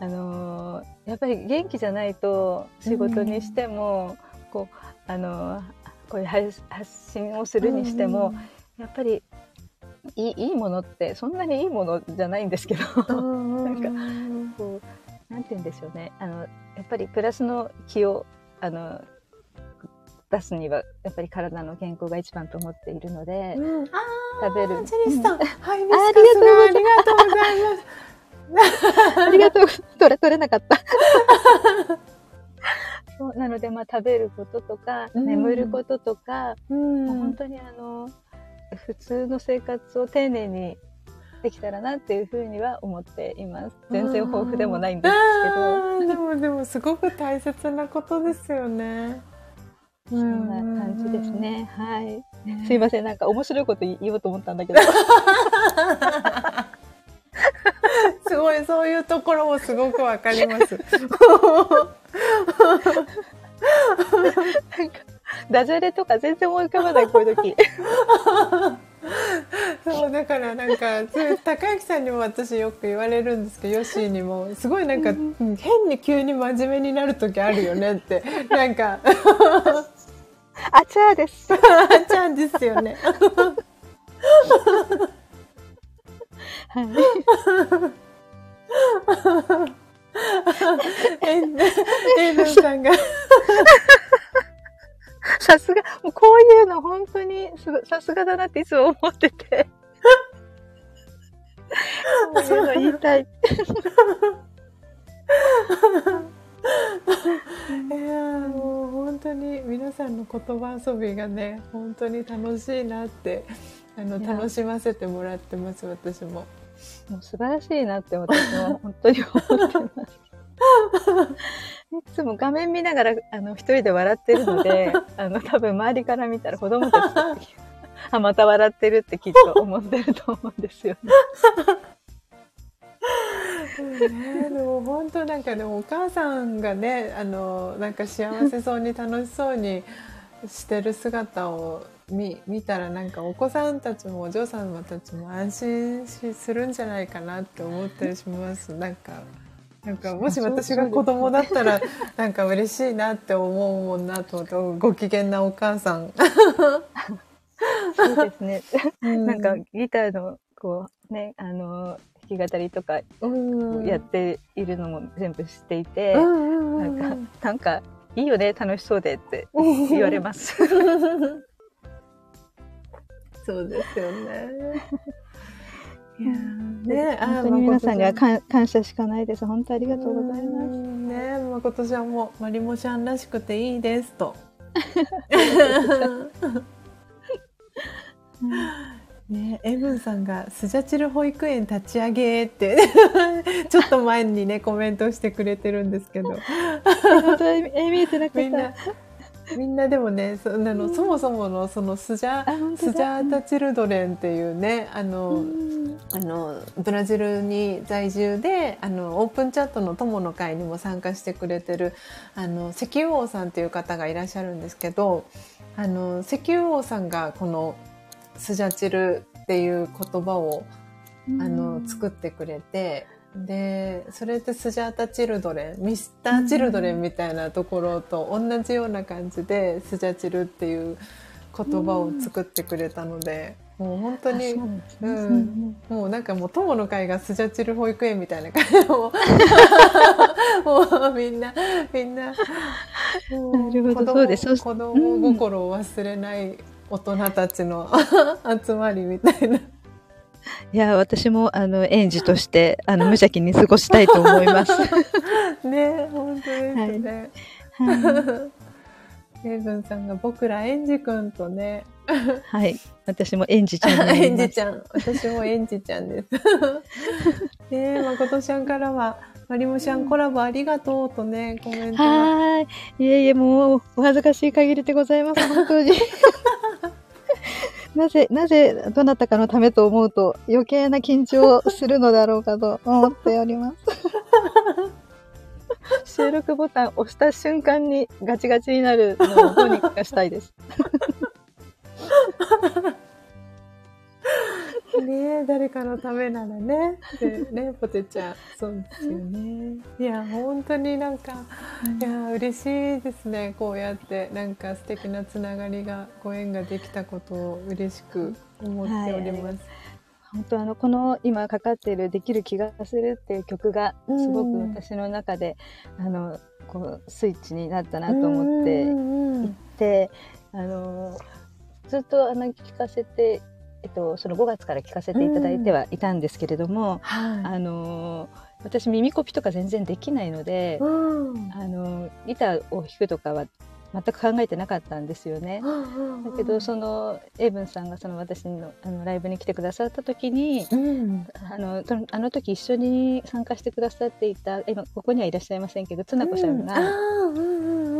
あのーやっぱり元気じゃないと仕事にしても、こうあのーこういう発発信をするにしても、やっぱりいいいいものってそんなにいいものじゃないんですけど、なんかこうなんて言うんでしょうね。あのやっぱりプラスの気をあの出すにはやっぱり体の健康が一番と思っているので、うん、あ食べる。ージェリスさん、はい、ビあスカスがありがとうございます。ありがとう。取れ取れなかった。そうなので、まあ、食べることとか、うん。眠ることとか、うん。本当にあの普通の生活を丁寧にできたらなっていうふうには思っています。全然豊富でもないんですあーでもでもすごく大切なことですよね。けど、そんな感じですね。はい。うん。すいません、なんか面白いこと言おうと思ったんだけど。すごいそういうところもすごくわかります。なんかダジャレとか全然思い浮かばない、こういう時。そうだからなんか高之さんにも私よく言われるんですけどヨッシーにもすごいなんかうん変に急に真面目になる時あるよねってなんかあちゃーです。あ ちゃんですよね。はい。エンエンドさんが さすが、もうこういうの本当にすごさすがだなっていつも思ってて。こういうの言いたい。いやーもう本当に皆さんの言葉遊びがね本当に楽しいなってあの楽しませてもらってます私も。もう素晴らしいなって私も本当に思ってます。いつも画面見ながらあの一人で笑ってるので、あの多分周りから見たら子供たちと あまた笑ってるってきっと思ってると思うんですよね。ね、でも本当なんかでもお母さんがねあのなんか幸せそうに楽しそうにしてる姿を見見たらなんかお子さんたちもお嬢様たちも安心しするんじゃないかなって思ったりしますなんかなんかもし私が子供だったら なんか嬉しいなって思うもんなと思ってご機嫌なお母さん。そうですね。ななんかギターのこうね、あの弾き語りとかうんやっているのも全部知っていて、なんか、なんか、いいよね、楽しそうでってうん言われます。そうですよね。いやーね、本当に皆さんには誠感感謝しかないです。本当ありがとうございます。うんね、まあ、今年はもうマリモちゃんらしくていいですと。ね、エブンさんがスジャチル保育園立ち上げって ちょっと前にねコメントしてくれてるんですけど本当にえ見えてなかった。みんなでもねそあの、そもそものそのスジャスジャータ・チルドレンっていうねあの、あのブラジルに在住であのオープンチャットの友の会にも参加してくれてるあの石油王さんっていう方がいらっしゃるんですけどあの石油王さんがこのスジャチルっていう言葉をあの作ってくれて。でそれってスジャータ・チルドレンミスター・チルドレンみたいなところと同じような感じでスジャチルっていう言葉を作ってくれたので、もう本当にう、ん、もうなんかもう友の会がスジャチル保育園みたいな感じでももうみんなみんななるほどそうです。子供心を忘れない大人たちの 集まりみたいな。いや、私も、あの、園児として、あの、無邪気に過ごしたいと思います。ね、本当ですね。はい。エイブンさんが僕ら園児くんとね。はい。私も園児ちゃん 園児ちゃん。私も園児ちゃんです。ねまことちゃんからは、まりもちゃんコラボありがとうとね、コメントはい。いえいえ、もう、お恥ずかしい限りでございます。本当に。なぜ、なぜ、どなたかのためと思うと余計な緊張をするのだろうかと思っております。収録ボタン押した瞬間にガチガチになるのをどうにかしたいです。ね誰かのためならね。でね、ポテちゃん。そうですよね。いや、本当になんか、いや、嬉しいですね。こうやって、なんか素敵なつながりが、ご縁ができたことを嬉しく思っております。はい本当あのこの今かかっている「できる気がする」っていう曲がすごく私の中で、あのこうスイッチになったなと思っていて、あのずっとあの聞かせてえっと、その5月から聞かせていただいてはいたんですけれども、うんはい、あの私耳コピとか全然できないので、うん、あのギターを弾くとかは全く考えてなかったんですよね。だけどそのエイブンさんがその私のあのライブに来てくださった時に、うん、あのあの時一緒に参加してくださっていた今ここにはいらっしゃいませんけどつなこさんが、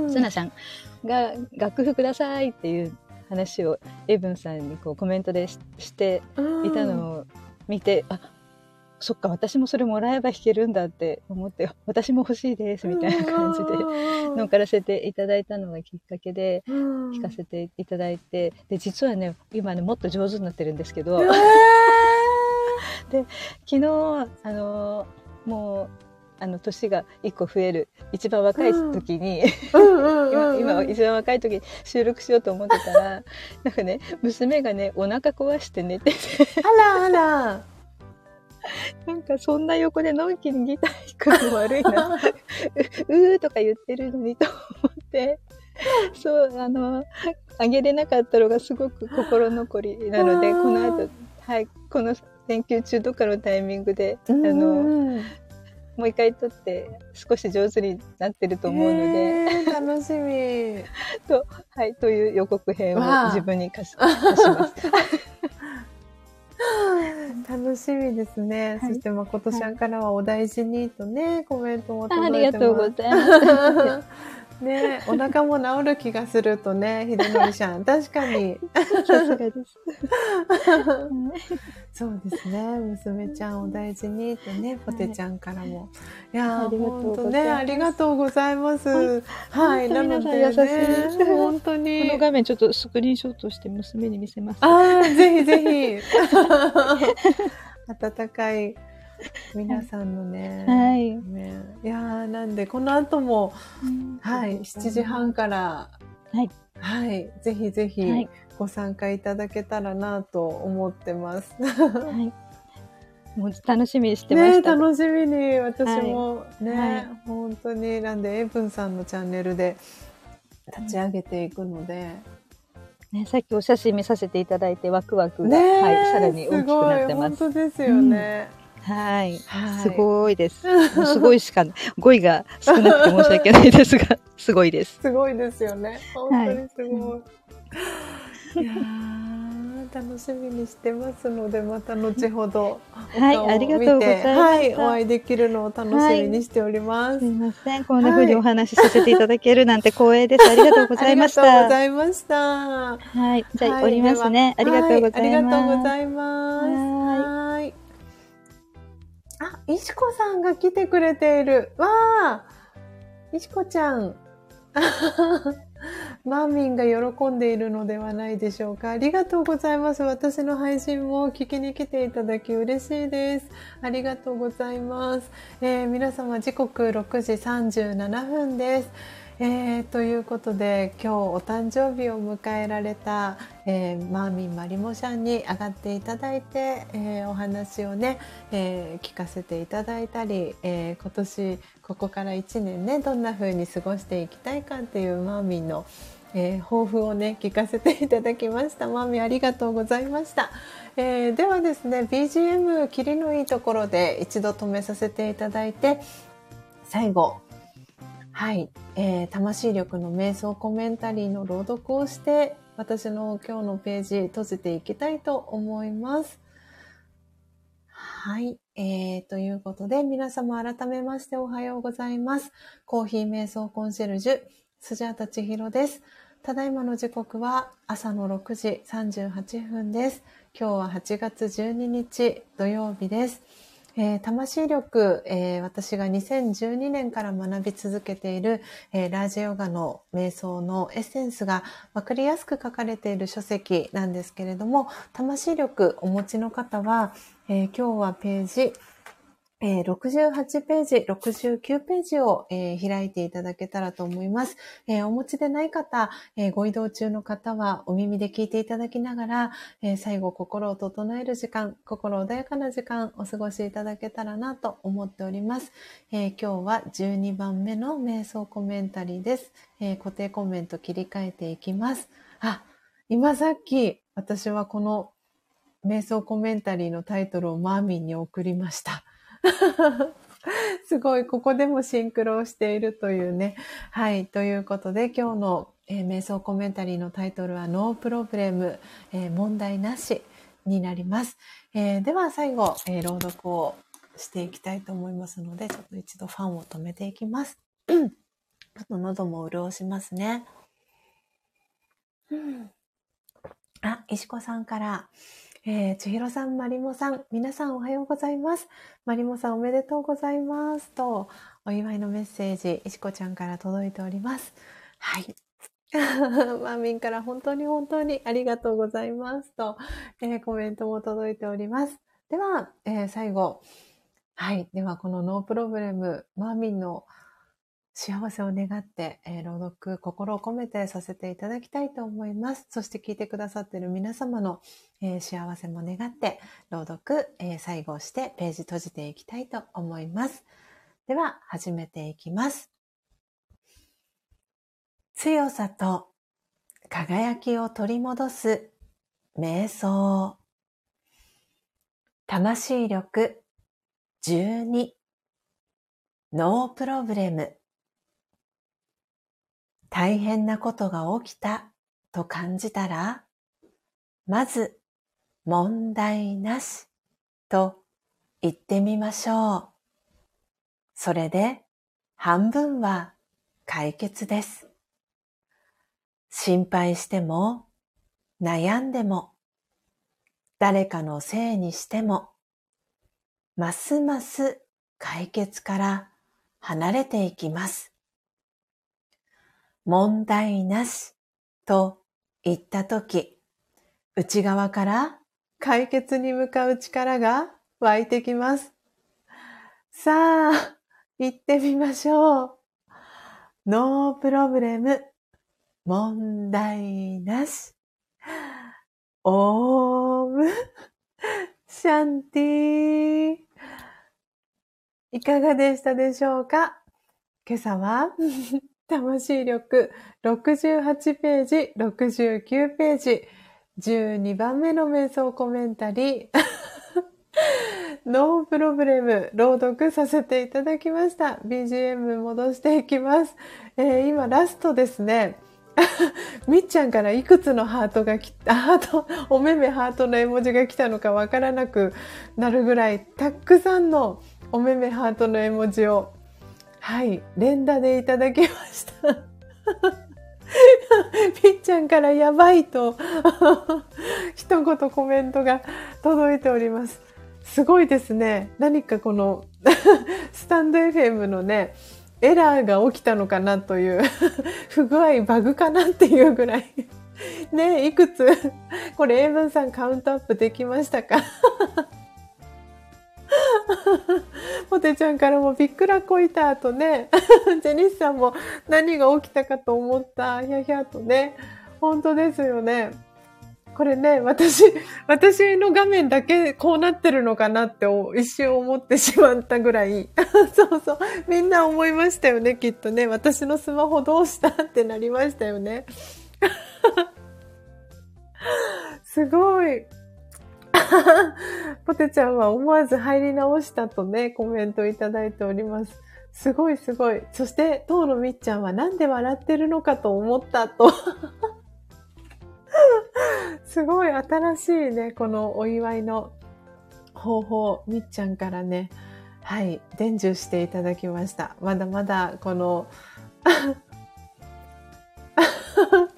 つなさんが楽譜くださいっていう話をエブンさんにこうコメントでしていたのを見て、あそっか私もそれもらえば弾けるんだって思って私も欲しいですみたいな感じで乗っからせていただいたのがきっかけで弾かせていただいてで実はね今ねもっと上手になってるんですけど、で昨日あのもうあの年が1個増える一番若い時に、今今一番若い時に収録しようと思ってたら なんかね娘がねお腹壊して寝てて。あらあら。なんかそんな横でのんきにギター弾くの悪いな。うーとか言ってるのにと思って。そうあのあげれなかったのがすごく心残りなのでこの後はいこの連休中とかのタイミングであのもう一回撮って少し上手になってると思うので、楽しみ と,、はい、という予告編を自分に貸し 貸します。楽しみですね。はい、そして誠ちゃんからはお大事にとね、コメントも届いてます。ありがとうございます。ねお腹も治る気がするとね、秀則ちゃん。確かに。さすがです。そうですね。娘ちゃんを大事にってね、ポテちゃんからも。いや本当ね、ありがとうございます。はい、なので、ね、本当に。この画面ちょっとスクリーンショットして娘に見せます。ああ、ぜひぜひ。温かい 皆さんのね。はい。ね、いやなんで、この後も、はい、7時半から、はい。はい、ぜひぜひご参加いただけたらなと思ってます。はい。もう楽しみにしてました。ね、楽しみに、私もね、はい、本当に、なんで、エイブンさんのチャンネルで立ち上げていくので、ね、さっきお写真見させていただいてワクワクが、はい、さらに大きくなってます。す本当ですよね。うんはい。すごいです。すごいしか、語彙が少なくて申し訳ないですが、すごいです。すごいですよね。本当にすごい。はい、いや楽しみにしてますので、また後ほど。はい、ありがとうございます。はい、お会いできるのを楽しみにしております。はい、すみません、こんな風にお話しさせていただけるなんて光栄です。ありがとうございました。ありがとうございました。はい、じゃあ、おりますね。ありがとうございます。ありがとうございます。はい。あ、石子さんが来てくれている。わあ、石子ちゃん。マーミンが喜んでいるのではないでしょうか。ありがとうございます。私の配信も聞きに来ていただき嬉しいです。ありがとうございます。えー、皆様時刻6時37分です。えー、ということで今日お誕生日を迎えられた、えー、マーミンマリモさんに上がっていただいて、えー、お話をね、え聞かせていただいたり、え今年ここから1年ねどんな風に過ごしていきたいかっていうマーミンの、え抱負をね聞かせていただきました。マーミンありがとうございました、えではですね BGM 切りのいいところで一度止めさせていただいて最後はい、えー、魂力の瞑想コメンタリーの朗読をして私の今日のページ閉じていきたいと思います。はい。えー、ということで、皆様改めましておはようございます。コーヒー瞑想コンシェルジュ、スジャータ千尋です。ただいまの時刻は朝の6時38分です。今日は8月12日土曜日です。えー、魂力、えー、私が2012年から学び続けている、えー、ラージヨガの瞑想のエッセンスが分かりやすく書かれている書籍なんですけれども、魂力お持ちの方は、え今日はページえー、68ページ、69ページを、えー、開いていただけたらと思います。えー、お持ちでない方、えご移動中の方はお耳で聞いていただきながら、え最後心を整える時間、心穏やかな時間お過ごしいただけたらなと思っております。え今日は12番目の瞑想コメンタリーです、え固定コメント切り替えていきます。あ、今さっき私はこの瞑想コメンタリーのタイトルをマーミンに送りました。すごい、ここでもシンクロをしているというね。はい。ということで、今日の、えー、瞑想コメンタリーのタイトルは、ノープロブレム、えー、問題なしになります。えー、では、最後、え朗読をしていきたいと思いますので、ちょっと一度ファンを止めていきます。ちょっと喉も潤しますね。うん、あ、石子さんから、えー、千尋さん、まりもさん、皆さんおはようございます。まりもさんおめでとうございます。と、お祝いのメッセージ、いしこちゃんから届いております。はい。マーミンから本当に本当にありがとうございますと、えー、コメントも届いております。では、えー、最後。はい。では、このノープロブレム、マーミンの幸せを願って、えー、朗読、心を込めてさせていただきたいと思います。そして聞いてくださっている皆様の、えー、幸せも願って、朗読、えー、最後してページ閉じていきたいと思います。では、始めていきます。強さと輝きを取り戻す瞑想。魂力12ノープロブレム大変なことが起きたと感じたら、まず問題なしと言ってみましょう。それで半分は解決です。心配しても悩んでも誰かのせいにしてもますます解決から離れていきます。問題なしと言ったとき、内側から解決に向かう力が湧いてきます。さあ、行ってみましょう。ノープロブレム、問題なし。オーム、シャンティー。いかがでしたでしょうか？今朝は魂力68ページ、69ページ、12番目の瞑想コメンタリー、ノープロブレム朗読させていただきました。BGM 戻していきます。えー、今ラストですね。みっちゃんからいくつのハートがきた、ハート、おめめハートの絵文字が来たのかわからなくなるぐらい、たくさんのおめめハートの絵文字を、はい、連打でいただきました。みっちゃんからやばいと 一言コメントが届いております。すごいですね。何かこの スタンド FM のね、エラーが起きたのかなという不具合、バグかなっていうぐらいねいくつ、これ英文さんカウントアップできましたか？ポテちゃんからもびっくらこいたとね、ジェニスさんも何が起きたかと思った、ひゃひゃとね、本当ですよね。これね、私、私の画面だけこうなってるのかなって一瞬思ってしまったぐらい。そうそう。みんな思いましたよね、きっとね。私のスマホどうしたってなりましたよね。すごい。ポテちゃんは思わず入り直したとね、コメントいただいております。すごいすごい。そして、当のみっちゃんはなんで笑ってるのかと思ったと。すごい新しいね、このお祝いの方法、みっちゃんからね、はい、伝授していただきました。まだまだこの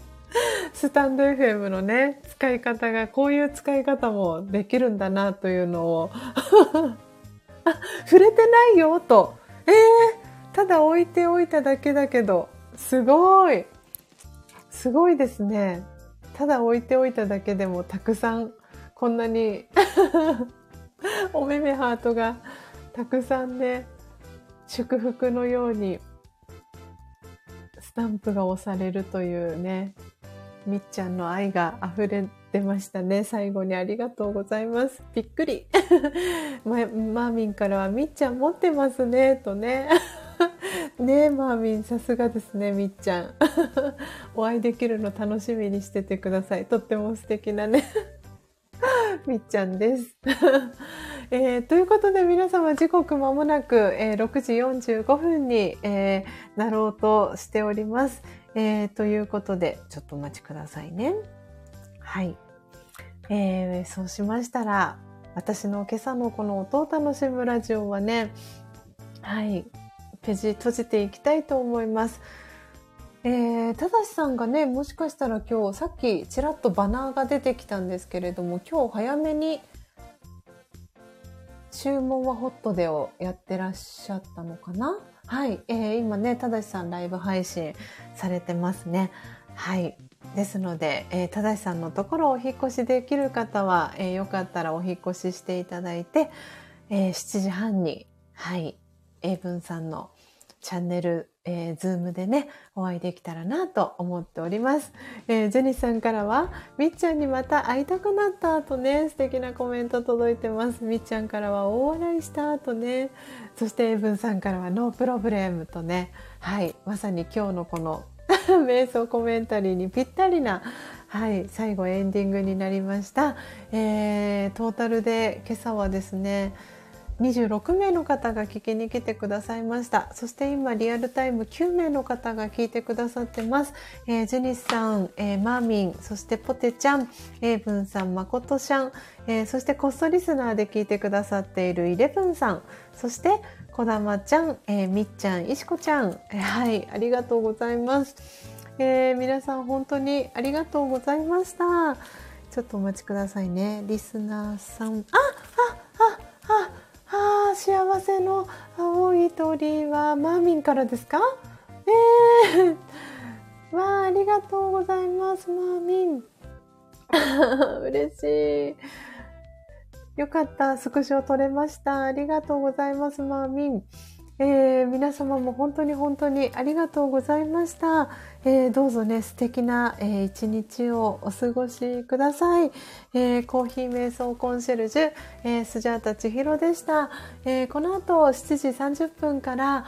スタンド FM のね、使い方が、こういう使い方もできるんだなというのを あ、触れてないよと。えー、ただ置いておいただけだけど、すごい。すごいですね。ただ置いておいただけでもたくさんこんなに お目目ハートがたくさんね祝福のようにスタンプが押されるというねみっちゃんの愛が溢れてましたね。最後にありがとうございます。びっくり。マーミンからはみっちゃん持ってますねとね。ねえ、マーミン、さすがですね、みっちゃん。お会いできるの楽しみにしててください。とっても素敵なね、みっちゃんです。えー、ということで皆様時刻まもなく、えー、6時45分に、えー、なろうとしております、えー。ということで、ちょっとお待ちくださいね。はい。えー、そうしましたら、私の今朝のこの音を楽しむラジオはね、はい、ページ閉じていきたいと思います。えー、ただしさんがね、もしかしたら今日、さっきちらっとバナーが出てきたんですけれども、今日早めに注文はホットでをやってらっしゃったのかな？はい、えー、今ね、ただしさんライブ配信されてますね。はい。ですので、えー、ただしさんのところお引越しできる方は、えー、よかったらお引越ししていただいて、えー、7時半に、はい、英文さんのチャンネル、えー、ズームでね、お会いできたらなと思っております。えー、ジェニスさんからは、みっちゃんにまた会いたくなった後ね、素敵なコメント届いてます。みっちゃんからは大笑いした後ね、そしてエイブンさんからは no problem とね、はい、まさに今日のこの 瞑想コメンタリーにぴったりな、はい、最後エンディングになりました。えー、トータルで今朝はですね、26名の方が聞きに来てくださいました。そして今リアルタイム9名の方が聞いてくださってます。えー、ジェニスさん、えー、マーミン、そしてポテちゃん、エイブンさん、マコトシャン、えー、そしてコストリスナーで聞いてくださっているイレブンさん、そしてこだまちゃん、え、みっちゃん、いしこちゃん、え、はい、ありがとうございます。え、皆さん本当にありがとうございました。ちょっとお待ちくださいね。リスナーさん、あ、あ、あ、幸せの青い鳥はマーミンからですか？ええー、わあ、ありがとうございます、マーミン。嬉しい。よかった。スクショ撮れました。ありがとうございます、マーミン。えー、皆様も本当に本当にありがとうございました。えー、どうぞね、素敵な、えー、一日をお過ごしください。えー、コーヒー瞑想コンシェルジュ、えー、スジャータ千尋でした。えー、この後7時30分から、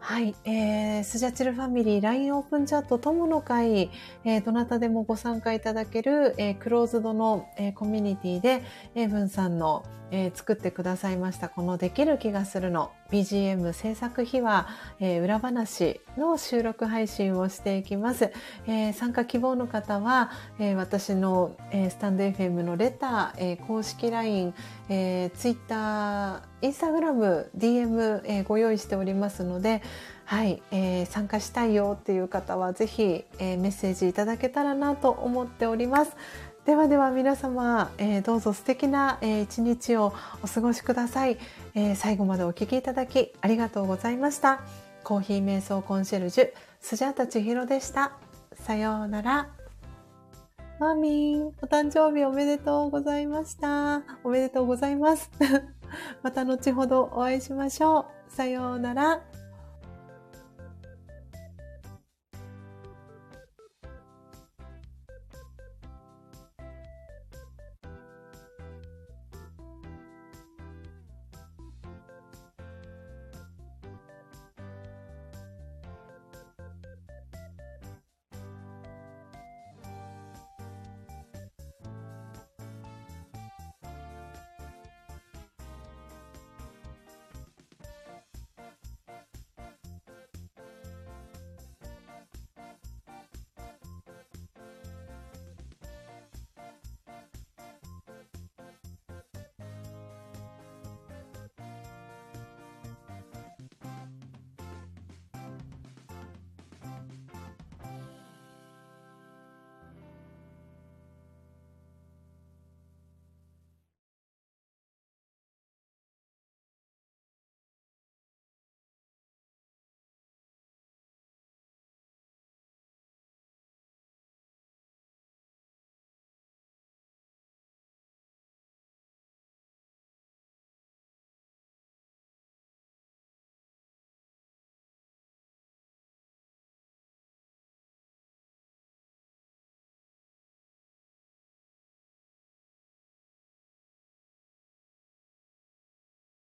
はい、えー、スジャチルファミリー LINE オープンチャット友の会、えー、どなたでもご参加いただける、えー、クローズドの、えー、コミュニティで、エイブンさんの、えー、作ってくださいました、このできる気がするの BGM 制作秘話、えー、裏話の収録配信をしていきます。えー、参加希望の方は、えー、私の、えー、スタンド FM のレター、えー、公式 LINE、えー、Twitter、Instagram、DM、えー、ご用意しておりますので、はい、えー、参加したいよっていう方はぜひ、えー、メッセージいただけたらなと思っております。ではでは皆様、えー、どうぞ素敵な、えー、一日をお過ごしください、えー、最後までお聞きいただきありがとうございました。コーヒー瞑想コンシェルジュ、スジャータ千尋でした。さようなら。マーミン、お誕生日おめでとうございました。おめでとうございます。また後ほどお会いしましょう。さようなら。